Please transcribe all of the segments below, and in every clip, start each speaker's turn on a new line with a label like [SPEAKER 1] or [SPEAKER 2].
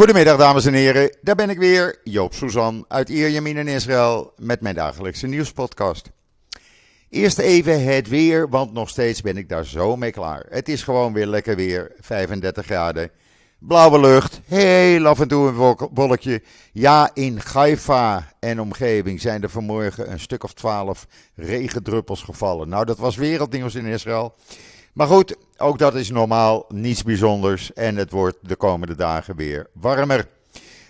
[SPEAKER 1] Goedemiddag dames en heren, daar ben ik weer, Joop Suzan uit Ierjemien in Israël met mijn dagelijkse nieuwspodcast. Eerst even het weer, want nog steeds ben ik daar zo mee klaar. Het is gewoon weer lekker weer, 35 graden, blauwe lucht, heel af en toe een wolkje. Ja, in Haifa en omgeving zijn er vanmorgen een stuk of 12 regendruppels gevallen. Nou, dat was wereldnieuws in Israël. Maar goed, ook dat is normaal, niets bijzonders. En het wordt de komende dagen weer warmer.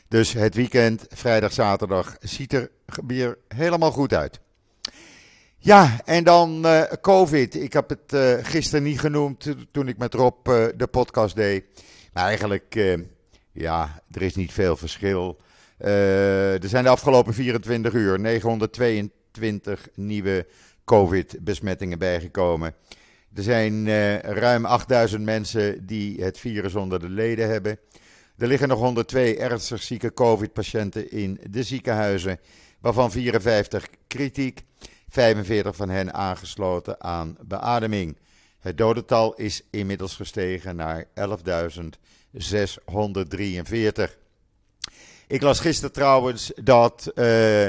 [SPEAKER 1] Dus het weekend, vrijdag, zaterdag, ziet er weer helemaal goed uit. Ja, en dan uh, COVID. Ik heb het uh, gisteren niet genoemd toen ik met Rob uh, de podcast deed. Maar eigenlijk, ja, er is niet veel verschil. er zijn de afgelopen 24 uur 922 nieuwe COVID-besmettingen bijgekomen. Er zijn uh, ruim 8000 mensen die het virus onder de leden hebben. Er liggen nog 102 ernstig zieke COVID-patiënten in de ziekenhuizen, waarvan 54 kritiek, 45 van hen aangesloten aan beademing. Het dodental is inmiddels gestegen naar 11.643. Ik las gisteren trouwens dat uh,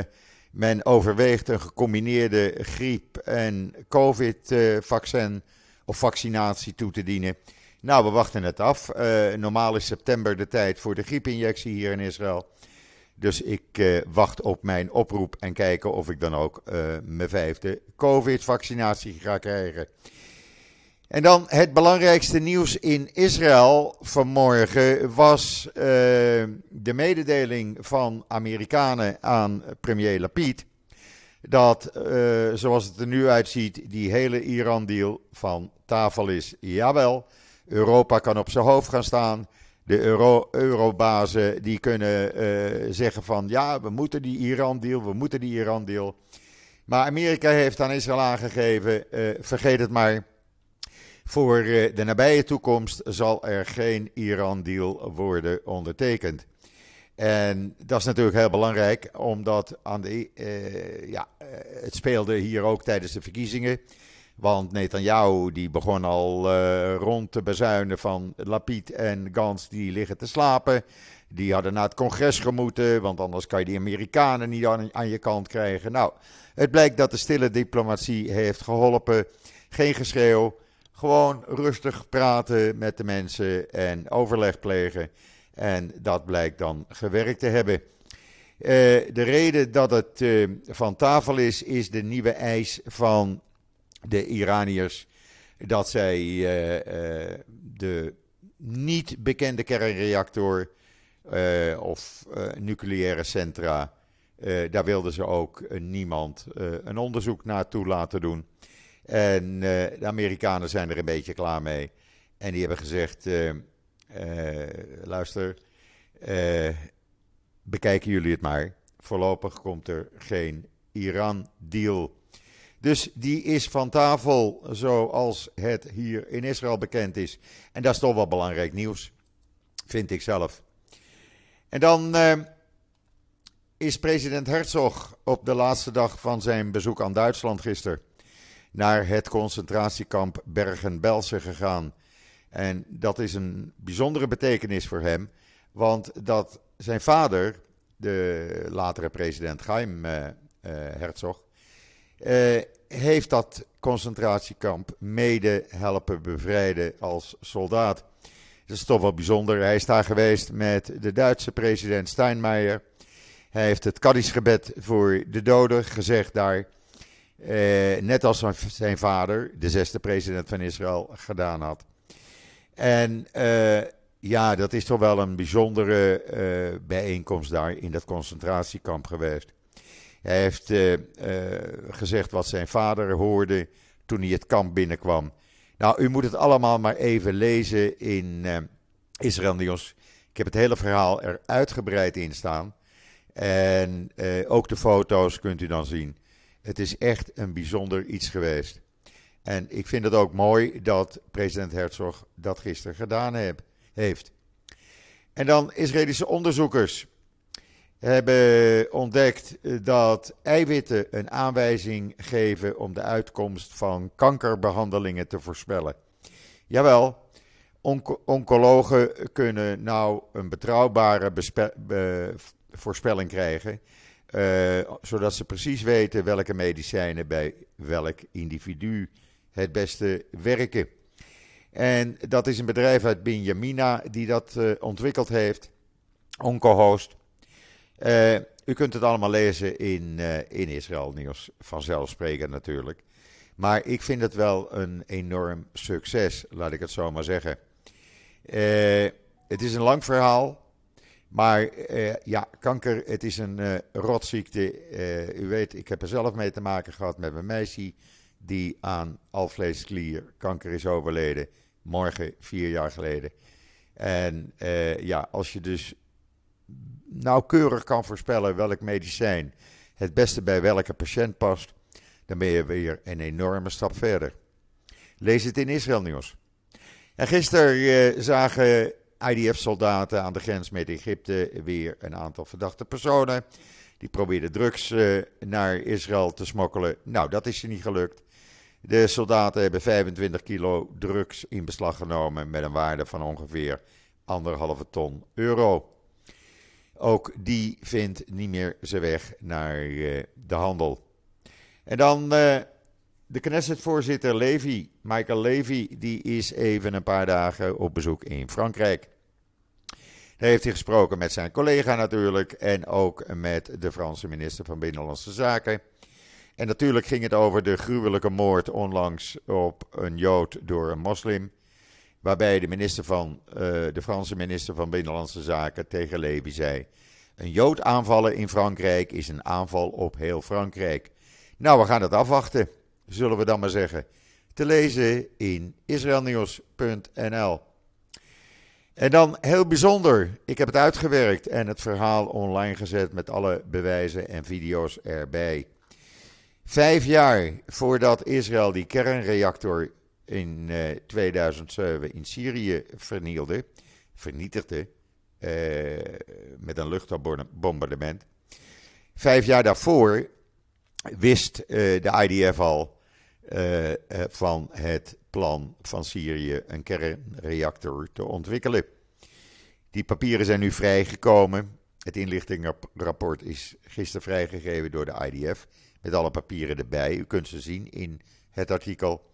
[SPEAKER 1] men overweegt een gecombineerde griep- en COVID-vaccin of vaccinatie toe te dienen. Nou, we wachten het af. Uh, normaal is september de tijd voor de griepinjectie hier in Israël. Dus ik uh, wacht op mijn oproep en kijken of ik dan ook uh, mijn vijfde COVID-vaccinatie ga krijgen. En dan het belangrijkste nieuws in Israël vanmorgen was de mededeling van Amerikanen aan premier Lapid. Dat, zoals het er nu uitziet, die hele Iran-deal van tafel is. Jawel, Europa kan op zijn hoofd gaan staan. De euro, eurobazen die kunnen uh, zeggen van ja, we moeten die Iran-deal, we moeten die Iran-deal. Maar Amerika heeft aan Israël aangegeven, vergeet het maar. Voor eh, de nabije toekomst zal er geen Iran-deal worden ondertekend. En dat is natuurlijk heel belangrijk, omdat aan de, ja, eh, het speelde hier ook tijdens de verkiezingen. Want Netanyahu die begon al uh, rond te bezuinen van Lapid en Gans die liggen te slapen. Die hadden naar het congres gemoeten, want anders kan je die Amerikanen niet aan, je kant krijgen. Nou, het blijkt dat de stille diplomatie heeft geholpen. Geen geschreeuw, gewoon rustig praten met de mensen en overleg plegen. En dat blijkt dan gewerkt te hebben. Uh, de reden dat het uh, van tafel is, is de nieuwe eis van de Iraniërs. Dat zij uh, de niet bekende kernreactor of nucleaire centra, daar wilden ze ook niemand een onderzoek naartoe laten doen. En de Amerikanen zijn er een beetje klaar mee. En die hebben gezegd: luister, bekijken jullie het maar. Voorlopig komt er geen Iran-deal. Dus die is van tafel zoals het hier in Israël bekend is. En dat is toch wel belangrijk nieuws, vind ik zelf. En dan is president Herzog op de laatste dag van zijn bezoek aan Duitsland gisteren naar het concentratiekamp Bergen-Belsen gegaan. En dat is een bijzondere betekenis voor hem, want dat zijn vader, de latere president Chaim uh, uh, Herzog, heeft dat concentratiekamp mede helpen bevrijden als soldaat. Dat is toch wel bijzonder. Hij is daar geweest met de Duitse president Steinmeier. Hij heeft het Kaddischgebed voor de doden gezegd daar. Eh, net als zijn vader, de zesde president van Israël, gedaan had. En uh, ja, dat is toch wel een bijzondere bijeenkomst daar in dat concentratiekamp geweest. Hij heeft gezegd wat zijn vader hoorde toen hij het kamp binnenkwam. Nou, u moet het allemaal maar even lezen in Israël Nieuws. Ik heb het hele verhaal er uitgebreid in staan. En ook de foto's kunt u dan zien. Het is echt een bijzonder iets geweest. En ik vind het ook mooi dat president Herzog dat gisteren gedaan heeft. En dan Israëlische onderzoekers hebben ontdekt dat eiwitten een aanwijzing geven om de uitkomst van kankerbehandelingen te voorspellen. Jawel, oncologen kunnen nou een betrouwbare voorspelling krijgen. Uh, zodat ze precies weten welke medicijnen bij welk individu het beste werken. En dat is een bedrijf uit Benjamina die dat uh, ontwikkeld heeft, OncoHost. Uh, u kunt het allemaal lezen in, in Israël Nieuws, vanzelfsprekend natuurlijk. Maar ik vind het wel een enorm succes, laat ik het zo maar zeggen. Uh, het is een lang verhaal. Maar ja, kanker, het is een rotziekte. u weet, ik heb er zelf mee te maken gehad met mijn meisje. Die aan alvleesklierkanker is overleden. Morgen, vier jaar geleden. En ja, als je dus nauwkeurig kan voorspellen welk medicijn het beste bij welke patiënt past dan ben je weer een enorme stap verder. Lees het in Israël Nieuws. En gisteren eh, zagen IDF-soldaten aan de grens met Egypte weer een aantal verdachte personen. Die probeerden drugs eh, naar Israël te smokkelen. Nou, dat is ze niet gelukt. De soldaten hebben 25 kilo drugs in beslag genomen met een waarde van ongeveer anderhalve ton euro. Ook die vindt niet meer zijn weg naar uh, de handel. En dan uh, de Knesset-voorzitter Levy, Michael Levy, die is even een paar dagen op bezoek in Frankrijk. Daar heeft hij gesproken met zijn collega natuurlijk en ook met de Franse minister van Binnenlandse Zaken. En natuurlijk ging het over de gruwelijke moord onlangs op een Jood door een moslim. Waarbij de, minister van, uh, de Franse minister van Binnenlandse Zaken tegen Levy zei: Een Jood aanvallen in Frankrijk is een aanval op heel Frankrijk. Nou, we gaan het afwachten, zullen we dan maar zeggen. Te lezen in israelnieuws.nl. En dan heel bijzonder, ik heb het uitgewerkt en het verhaal online gezet met alle bewijzen en video's erbij. Vijf jaar voordat Israël die kernreactor in uh, eh, 2007 in Syrië vernielde, vernietigde uh, met een luchtbombardement. Vijf jaar daarvoor wist uh, de IDF al van het plan van Syrië een kernreactor te ontwikkelen. Die papieren zijn nu vrijgekomen. Het inlichtingenrapport is gisteren vrijgegeven door de IDF. Met alle papieren erbij. U kunt ze zien in het artikel.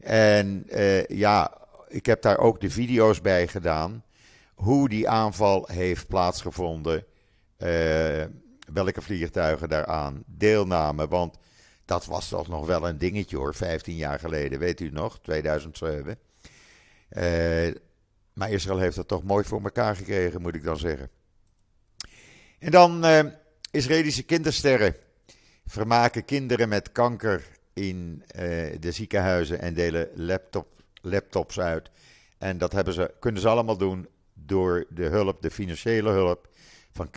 [SPEAKER 1] En ja, ik heb daar ook de video's bij gedaan. Hoe die aanval heeft plaatsgevonden welke vliegtuigen daaraan deelnamen. Want dat was toch nog wel een dingetje hoor, 15 jaar geleden, weet u nog, 2007. Uh, eh, maar Israël heeft dat toch mooi voor elkaar gekregen, moet ik dan zeggen. En dan uh, Israëlische kindersterren vermaken kinderen met kanker in uh, de ziekenhuizen en delen laptop, laptops uit. En dat hebben ze, kunnen ze allemaal doen door de hulp, de financiële hulp van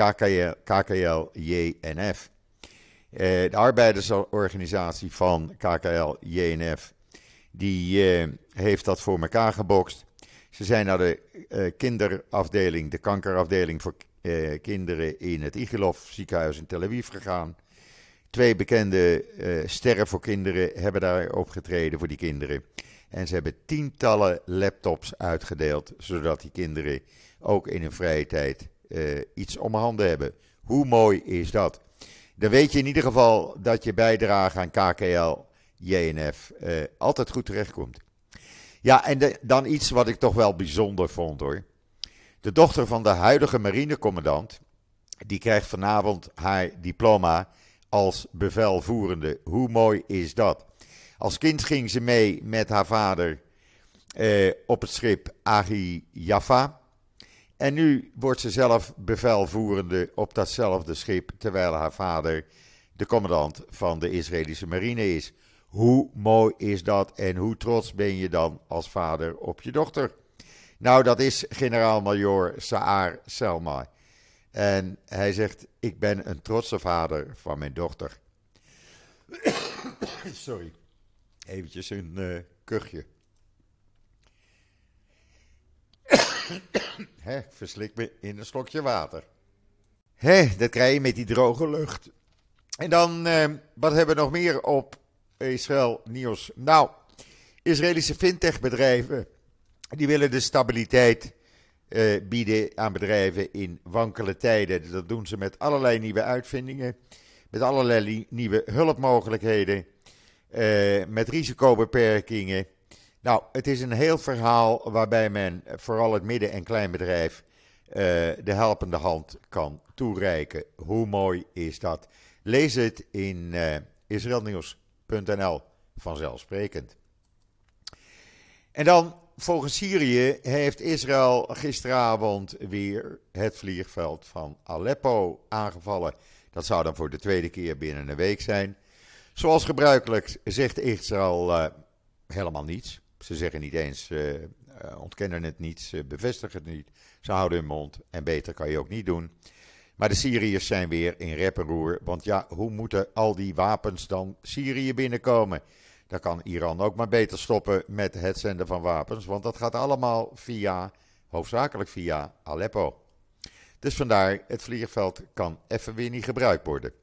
[SPEAKER 1] KKL, JNF. Uh, de arbeidersorganisatie van KKL JNF, die uh, heeft dat voor elkaar gebokst. Ze zijn naar de kinderafdeling, de kankerafdeling voor kinderen in het Igilov ziekenhuis in Tel Aviv gegaan. Twee bekende sterren voor kinderen hebben daar opgetreden voor die kinderen. En ze hebben tientallen laptops uitgedeeld, zodat die kinderen ook in hun vrije tijd uh, iets om handen hebben. Hoe mooi is dat? Dan weet je in ieder geval dat je bijdrage aan KKL, JNF eh, altijd goed terechtkomt. Ja, en dan iets wat ik toch wel bijzonder vond hoor. De dochter van de huidige marinecommandant, die krijgt vanavond haar diploma als bevelvoerende. Hoe mooi is dat? Als kind ging ze mee met haar vader uh, op het schip Agi Jaffa. En nu wordt ze zelf bevelvoerende op datzelfde schip, terwijl haar vader de commandant van de Israëlische marine is. Hoe mooi is dat en hoe trots ben je dan als vader op je dochter? Nou, dat is generaal-majoor Saar Selma. En hij zegt: Ik ben een trotse vader van mijn dochter. Sorry, eventjes een uh, kuchje. He, verslik me in een slokje water. Hé, dat krijg je met die droge lucht. En dan, eh, wat hebben we nog meer op Israël nieuws? Nou, Israëlische fintech-bedrijven Die willen de stabiliteit uh, bieden aan bedrijven in wankele tijden. Dat doen ze met allerlei nieuwe uitvindingen, met allerlei nieuwe hulpmogelijkheden, uh, met risicobeperkingen. Nou, het is een heel verhaal waarbij men vooral het midden- en kleinbedrijf uh, de helpende hand kan toereiken. Hoe mooi is dat? Lees het in israelnieuws.nl vanzelfsprekend. En dan volgens Syrië heeft Israël gisteravond weer het vliegveld van Aleppo aangevallen. Dat zou dan voor de tweede keer binnen een week zijn. Zoals gebruikelijk zegt Israël uh, helemaal niets. Ze zeggen niet eens, uh, ontkennen het niet, ze bevestigen het niet. Ze houden hun mond en beter kan je ook niet doen. Maar de Syriërs zijn weer in rep en roer. Want ja, hoe moeten al die wapens dan Syrië binnenkomen? Dan kan Iran ook maar beter stoppen met het zenden van wapens, want dat gaat allemaal via, hoofdzakelijk via Aleppo. Dus vandaar, het vliegveld kan even weer niet gebruikt worden.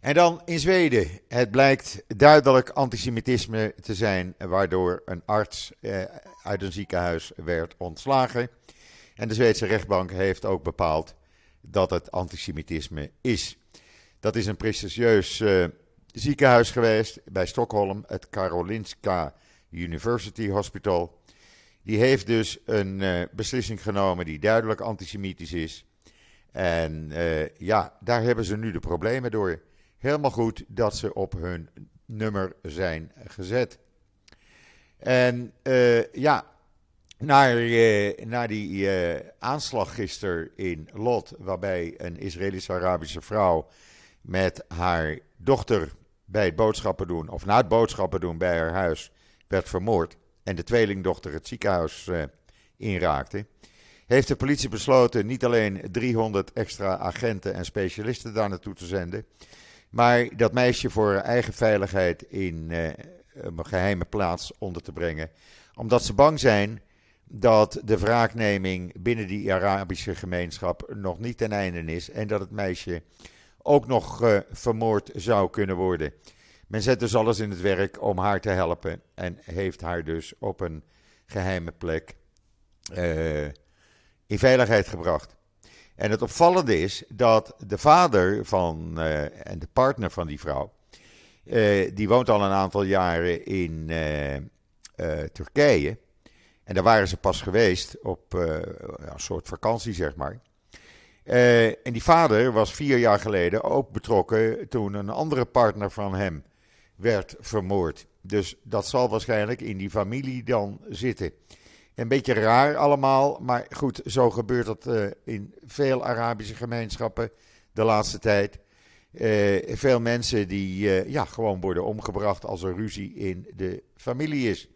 [SPEAKER 1] En dan in Zweden. Het blijkt duidelijk antisemitisme te zijn, waardoor een arts eh, uit een ziekenhuis werd ontslagen. En de Zweedse rechtbank heeft ook bepaald dat het antisemitisme is. Dat is een prestigieus eh, ziekenhuis geweest bij Stockholm, het Karolinska University Hospital. Die heeft dus een uh, beslissing genomen die duidelijk antisemitisch is. En uh, ja, daar hebben ze nu de problemen door. Helemaal goed dat ze op hun nummer zijn gezet. En uh, ja, naar, naar die aanslag gisteren in Lot, waarbij een Israëlisch-Arabische vrouw met haar dochter bij het boodschappen doen, of na het boodschappen doen bij haar huis, werd vermoord en de tweelingdochter het ziekenhuis uh, inraakte, heeft de politie besloten niet alleen 300 extra agenten en specialisten daar naartoe te zenden, maar dat meisje voor eigen veiligheid in uh, een geheime plaats onder te brengen, omdat ze bang zijn dat de wraakneming binnen die Arabische gemeenschap nog niet ten einde is en dat het meisje ook nog uh, vermoord zou kunnen worden. Men zet dus alles in het werk om haar te helpen en heeft haar dus op een geheime plek uh, in veiligheid gebracht. En het opvallende is dat de vader van uh, en de partner van die vrouw, die woont al een aantal jaren in Turkije. En daar waren ze pas geweest op een soort vakantie, zeg maar. Uh, en die vader was vier jaar geleden ook betrokken toen een andere partner van hem werd vermoord. Dus dat zal waarschijnlijk in die familie dan zitten. Een beetje raar allemaal, maar goed, zo gebeurt dat uh, in veel Arabische gemeenschappen de laatste tijd. Uh, veel mensen die ja, gewoon worden omgebracht als er ruzie in de familie is.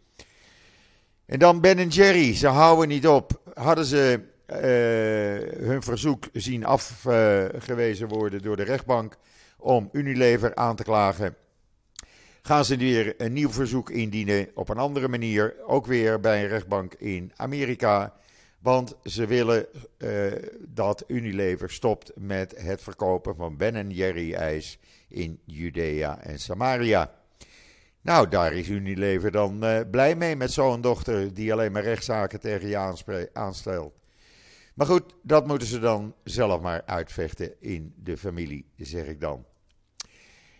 [SPEAKER 1] En dan Ben Jerry, ze houden niet op. Hadden ze hun verzoek zien afgewezen worden door de rechtbank om Unilever aan te klagen. Gaan ze weer een nieuw verzoek indienen op een andere manier, ook weer bij een rechtbank in Amerika. Want ze willen uh, dat Unilever stopt met het verkopen van Ben Jerry ijs in Judea en Samaria. Nou, daar is Unilever dan uh, blij mee met zo'n dochter die alleen maar rechtszaken tegen je aanstelt. Maar goed, dat moeten ze dan zelf maar uitvechten in de familie, zeg ik dan.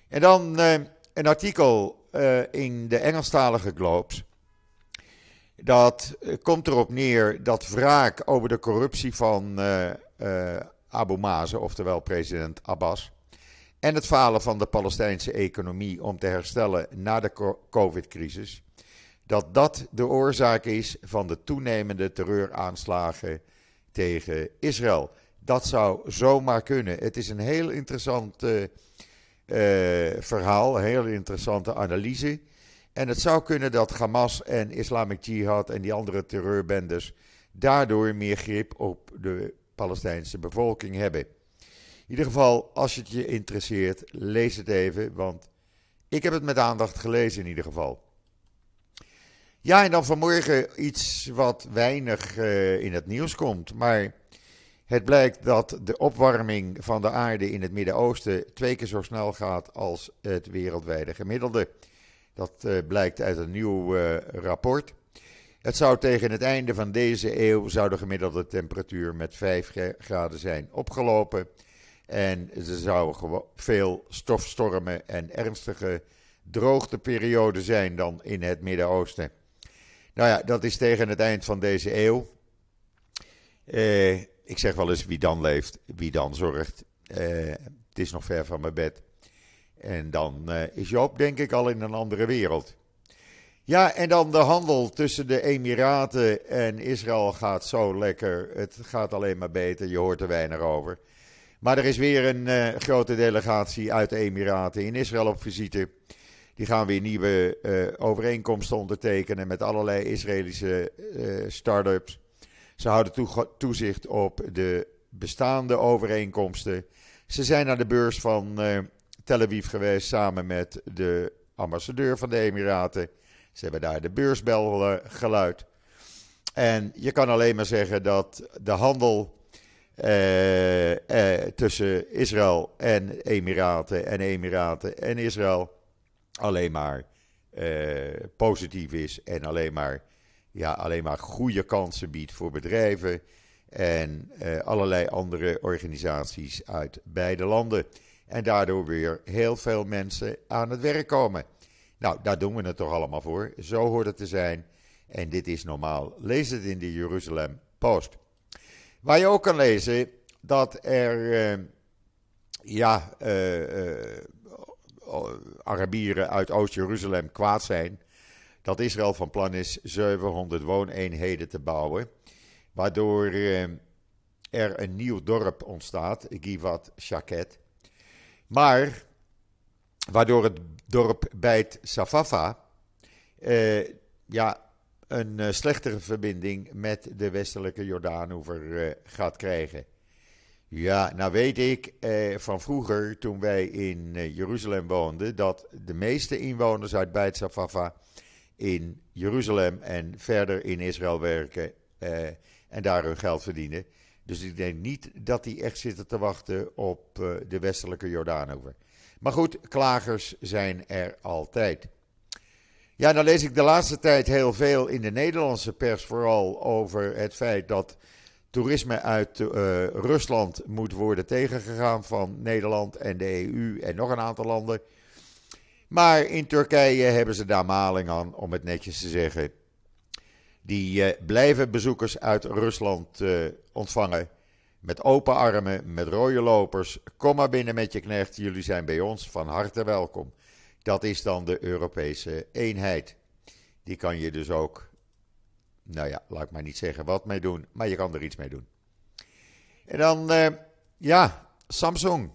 [SPEAKER 1] En dan uh, een artikel uh, in de Engelstalige Globes. Dat uh, komt erop neer dat wraak over de corruptie van Abu Mazen, oftewel president Abbas, en het falen van de Palestijnse economie om te herstellen na de COVID-crisis, dat dat de oorzaak is van de toenemende terreuraanslagen tegen Israël. Dat zou zomaar kunnen. Het is een heel interessant uh, verhaal, een heel interessante analyse. En het zou kunnen dat Hamas en Islamic Jihad en die andere terreurbendes daardoor meer grip op de Palestijnse bevolking hebben. In ieder geval, als het je interesseert, lees het even, want ik heb het met aandacht gelezen in ieder geval. Ja, en dan vanmorgen iets wat weinig uh, in het nieuws komt. Maar het blijkt dat de opwarming van de aarde in het Midden-Oosten twee keer zo snel gaat als het wereldwijde gemiddelde. Dat uh, blijkt uit een nieuw uh, rapport. Het zou tegen het einde van deze eeuw zou de gemiddelde temperatuur met 5 graden zijn opgelopen. En er zouden veel stofstormen en ernstige droogteperioden zijn dan in het Midden-Oosten. Nou ja, dat is tegen het eind van deze eeuw. Eh, ik zeg wel eens wie dan leeft, wie dan zorgt. Eh, het is nog ver van mijn bed. En dan uh, is Joop denk ik al in een andere wereld. Ja, en dan de handel tussen de Emiraten en Israël gaat zo lekker. Het gaat alleen maar beter, je hoort er weinig over. Maar er is weer een grote delegatie uit de Emiraten in Israël op visite. Die gaan weer nieuwe uh, overeenkomsten ondertekenen met allerlei Israëlische uh, start-ups. Ze houden toezicht op de bestaande overeenkomsten. Ze zijn naar de beurs van Tel Aviv geweest samen met de ambassadeur van de Emiraten. Ze hebben daar de beursbel geluid. En je kan alleen maar zeggen dat de handel eh, eh, tussen Israël en Emiraten en Emiraten en Israël alleen maar eh, positief is en alleen maar, ja, alleen maar goede kansen biedt voor bedrijven en eh, allerlei andere organisaties uit beide landen. En daardoor weer heel veel mensen aan het werk komen. Nou, daar doen we het toch allemaal voor. Zo hoort het te zijn. En dit is normaal. Lees het in de Jeruzalem Post. Waar je ook kan lezen dat er uh, ja, Arabieren uit Oost-Jeruzalem kwaad zijn dat Israël van plan is 700 wooneenheden te bouwen, waardoor er een nieuw dorp ontstaat, Givat Shaket. Maar waardoor het dorp Beit Safafa ja, een uh, slechtere verbinding met de westelijke Jordaanoever uh, gaat krijgen. Ja, nou weet ik eh, van vroeger, toen wij in Jeruzalem woonden, dat de meeste inwoners uit Beit Safafa in Jeruzalem en verder in Israël werken en daar hun geld verdienen. Dus ik denk niet dat die echt zitten te wachten op de westelijke Jordaanoever. Maar goed, klagers zijn er altijd. Ja, dan lees ik de laatste tijd heel veel in de Nederlandse pers vooral over het feit dat toerisme uit uh, Rusland moet worden tegengegaan van Nederland en de EU en nog een aantal landen. Maar in Turkije hebben ze daar maling aan, om het netjes te zeggen. Die uh, blijven bezoekers uit Rusland uh, ontvangen. Met open armen, met rode lopers. Kom maar binnen met je knecht, jullie zijn bij ons van harte welkom. Dat is dan de Europese eenheid. Die kan je dus ook, nou ja, laat ik maar niet zeggen wat mee doen, maar je kan er iets mee doen. En dan, uh, ja, Samsung.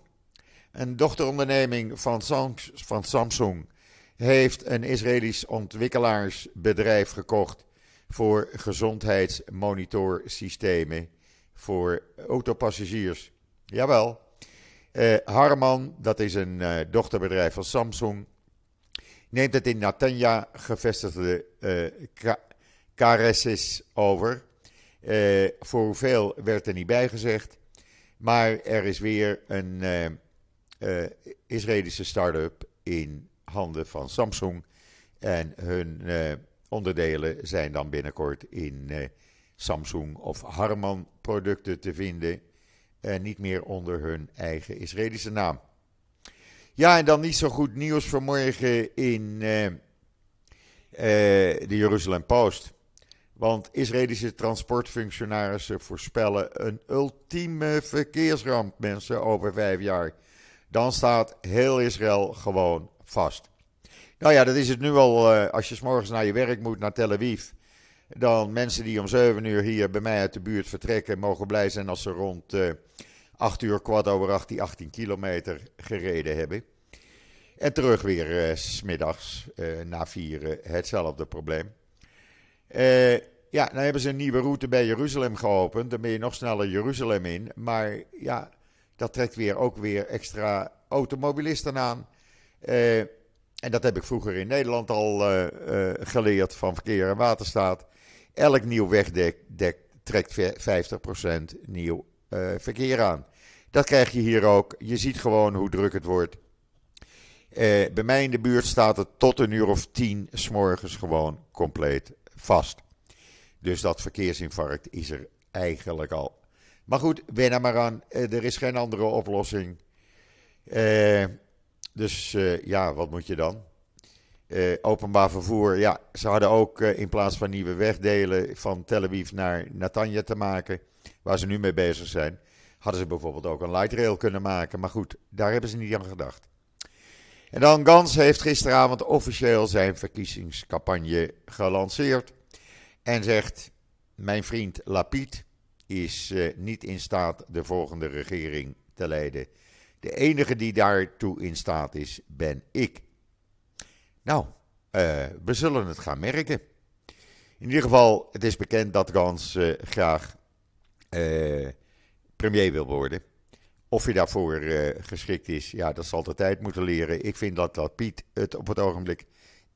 [SPEAKER 1] Een dochteronderneming van, van Samsung heeft een Israëlisch ontwikkelaarsbedrijf gekocht voor gezondheidsmonitorsystemen voor autopassagiers. Jawel. Uh, Harman, dat is een uh, dochterbedrijf van Samsung, neemt het in Natanja gevestigde uh, Caressis over. Uh, voor hoeveel werd er niet bijgezegd. Maar er is weer een uh, Israëlische start-up in handen van Samsung. En hun onderdelen zijn dan binnenkort in Samsung of Harman producten te vinden. En niet meer onder hun eigen Israëlische naam. Ja, en dan niet zo goed nieuws vanmorgen in de Jeruzalem Post. Want Israëlische transportfunctionarissen voorspellen een ultieme verkeersramp, mensen, over vijf jaar. Dan staat heel Israël gewoon vast. Nou ja, dat is het nu al. Uh, als je s morgens naar je werk moet, naar Tel Aviv. Dan mensen die om 7 uur hier bij mij uit de buurt vertrekken, mogen blij zijn als ze rond 8 uur kwart over 8 die 18 kilometer gereden hebben. En terug weer uh, smiddags na vieren hetzelfde probleem. Uh, ja, dan hebben ze een nieuwe route bij Jeruzalem geopend. Dan ben je nog sneller Jeruzalem in. Maar ja, dat trekt weer ook weer extra automobilisten aan. en dat heb ik vroeger in Nederland al geleerd van Verkeer en Waterstaat. Elk nieuw wegdek dek, trekt 50% nieuw verkeer aan. Dat krijg je hier ook. Je ziet gewoon hoe druk het wordt. Bij mij in de buurt staat het tot een uur of tien s'morgens gewoon compleet vast. Dus dat verkeersinfarct is er eigenlijk al. Maar goed, wen er maar aan. er is geen andere oplossing. dus ja, wat moet je dan? openbaar vervoer, ja, ze hadden ook in plaats van nieuwe wegdelen van Tel Aviv naar Natanja te maken, waar ze nu mee bezig zijn, hadden ze bijvoorbeeld ook een light rail kunnen maken. Maar goed, daar hebben ze niet aan gedacht. En dan Gans heeft gisteravond officieel zijn verkiezingscampagne gelanceerd. En zegt: Mijn vriend Lapid is uh, niet in staat de volgende regering te leiden. De enige die daartoe in staat is, ben ik. Nou, uh, we zullen het gaan merken. In ieder geval, het is bekend dat Gans uh, graag premier wil worden. Of je daarvoor uh, geschikt is, ja, dat zal de tijd moeten leren. Ik vind dat, dat Piet het op het ogenblik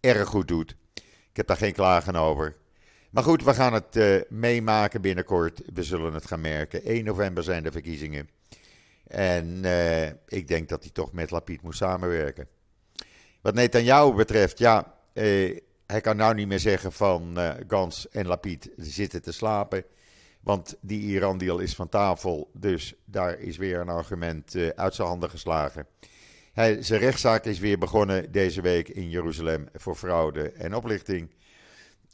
[SPEAKER 1] erg goed doet. Ik heb daar geen klagen over. Maar goed, we gaan het uh, meemaken binnenkort. We zullen het gaan merken. 1 november zijn de verkiezingen. En uh, ik denk dat hij toch met Lapid moet samenwerken. Wat Netanyahu betreft, ja, hij kan nou niet meer zeggen van Gans en Lapid zitten te slapen. Want die Iran-deal is van tafel, dus daar is weer een argument uh, uit zijn handen geslagen. Hij, zijn rechtszaak is weer begonnen deze week in Jeruzalem voor fraude en oplichting.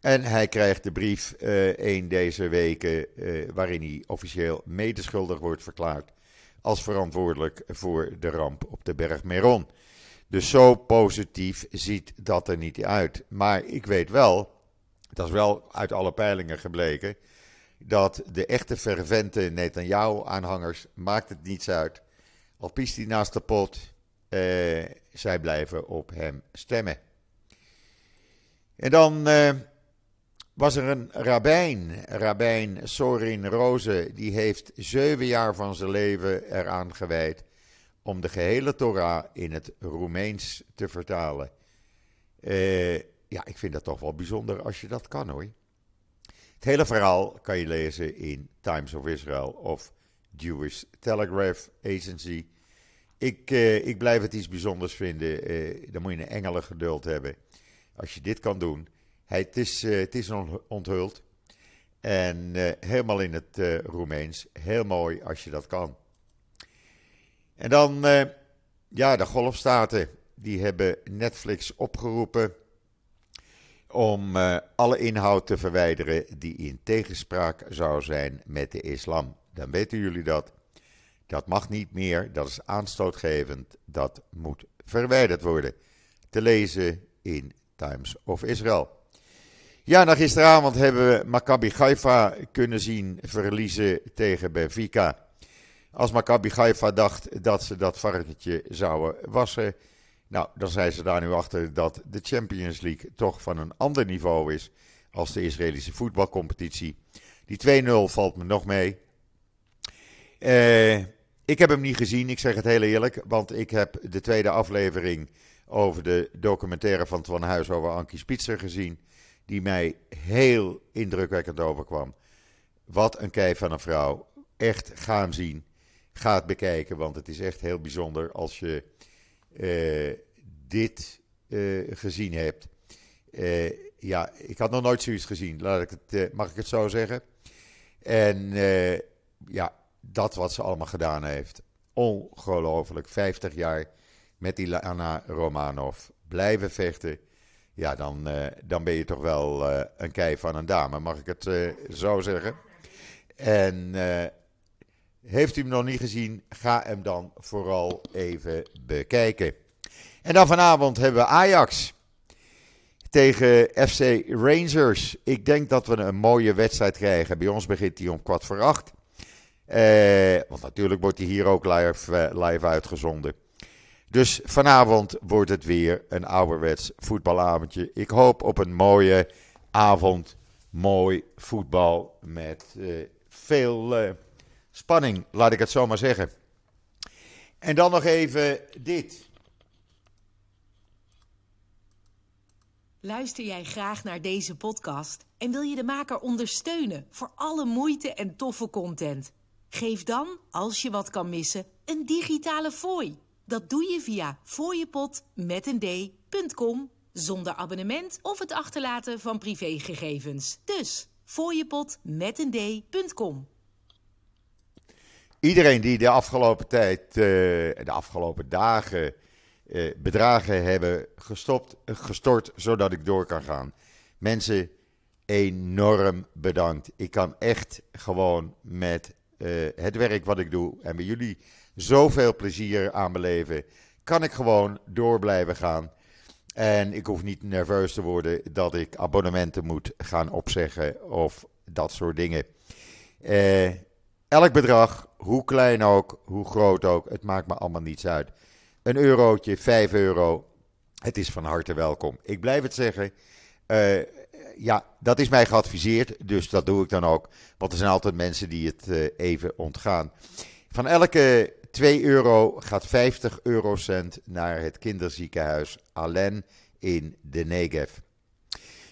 [SPEAKER 1] En hij krijgt de brief uh, een deze weken uh, waarin hij officieel medeschuldig wordt verklaard als verantwoordelijk voor de ramp op de berg Meron. Dus zo positief ziet dat er niet uit. Maar ik weet wel, dat is wel uit alle peilingen gebleken, dat de echte fervente Netanyahu-aanhangers maakt het niets uit. Al piest hij naast de pot, eh, zij blijven op hem stemmen. En dan eh, was er een rabbijn, rabbijn Sorin Roze, die heeft zeven jaar van zijn leven eraan gewijd om de gehele Torah in het Roemeens te vertalen. Uh, ja, ik vind dat toch wel bijzonder als je dat kan hoor. Het hele verhaal kan je lezen in Times of Israel of Jewish Telegraph Agency. Ik, uh, ik blijf het iets bijzonders vinden. Uh, dan moet je een engelen geduld hebben. Als je dit kan doen. Hij, het, is, uh, het is onthuld. En helemaal in het Roemeens. Heel mooi als je dat kan. En dan, ja, de golfstaten. Die hebben Netflix opgeroepen om uh, alle inhoud te verwijderen die in tegenspraak zou zijn met de islam. Dan weten jullie dat. Dat mag niet meer, dat is aanstootgevend, dat moet verwijderd worden. Te lezen in Times of Israel. Ja, na gisteravond hebben we Maccabi Haifa kunnen zien verliezen tegen Benfica. Als Maccabi Haifa dacht dat ze dat varkentje zouden wassen, nou, dan zijn ze daar nu achter dat de Champions League toch van een ander niveau is als de Israëlische voetbalcompetitie. Die 2-0 valt me nog mee. Uh, ik heb hem niet gezien, ik zeg het heel eerlijk, want ik heb de tweede aflevering over de documentaire van Twan Huis over Ankie Spitzer gezien, die mij heel indrukwekkend overkwam. Wat een kei van een vrouw. Echt, ga hem zien. Ga het bekijken, want het is echt heel bijzonder als je dit uh, gezien hebt. Uh, ja, ik had nog nooit zoiets gezien, laat ik het, mag ik het zo zeggen. En ja, dat wat ze allemaal gedaan heeft. Ongelooflijk, 50 jaar met die Lana Romanov blijven vechten. Ja, dan, dan ben je toch wel een kei van een dame, mag ik het zo zeggen. En heeft u hem nog niet gezien, ga hem dan vooral even bekijken. En dan vanavond hebben we Ajax tegen FC Rangers. Ik denk dat we een mooie wedstrijd krijgen. Bij ons begint die om kwart voor acht. Eh, want natuurlijk wordt die hier ook live, eh, live uitgezonden. Dus vanavond wordt het weer een ouderwets voetbalavondje. Ik hoop op een mooie avond. Mooi voetbal met eh, veel eh, spanning, laat ik het zo maar zeggen. En dan nog even dit.
[SPEAKER 2] Luister jij graag naar deze podcast en wil je de maker ondersteunen voor alle moeite en toffe content? Geef dan, als je wat kan missen, een digitale fooi. Dat doe je via d.com zonder abonnement of het achterlaten van privégegevens. Dus d.com.
[SPEAKER 1] Iedereen die de afgelopen tijd, uh, de afgelopen dagen, uh, bedragen hebben gestopt, gestort, zodat ik door kan gaan. Mensen, enorm bedankt. Ik kan echt gewoon met uh, het werk wat ik doe en met jullie zoveel plezier aan beleven, kan ik gewoon door blijven gaan. En ik hoef niet nerveus te worden dat ik abonnementen moet gaan opzeggen of dat soort dingen. Elk bedrag, hoe klein ook, hoe groot ook, het maakt me allemaal niets uit. Een eurotje, 5 euro, het is van harte welkom. Ik blijf het zeggen. Uh, ja, dat is mij geadviseerd, dus dat doe ik dan ook. Want er zijn altijd mensen die het uh, even ontgaan. Van elke 2 euro gaat 50 eurocent naar het kinderziekenhuis Allen in de Negev.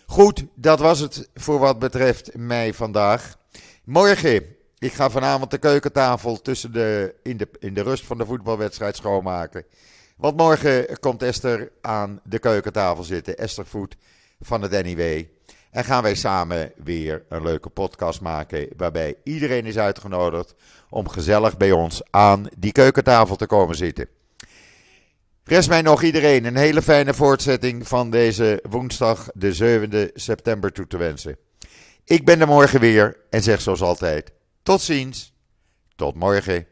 [SPEAKER 1] Goed, dat was het voor wat betreft mij vandaag. Morgen, ik ga vanavond de keukentafel tussen de, in, de, in de rust van de voetbalwedstrijd schoonmaken. Want morgen komt Esther aan de keukentafel zitten, Esther Voet van het NIW. En gaan wij samen weer een leuke podcast maken. Waarbij iedereen is uitgenodigd om gezellig bij ons aan die keukentafel te komen zitten. Rest mij nog iedereen een hele fijne voortzetting van deze woensdag, de 7e september, toe te wensen. Ik ben er morgen weer en zeg zoals altijd: tot ziens, tot morgen.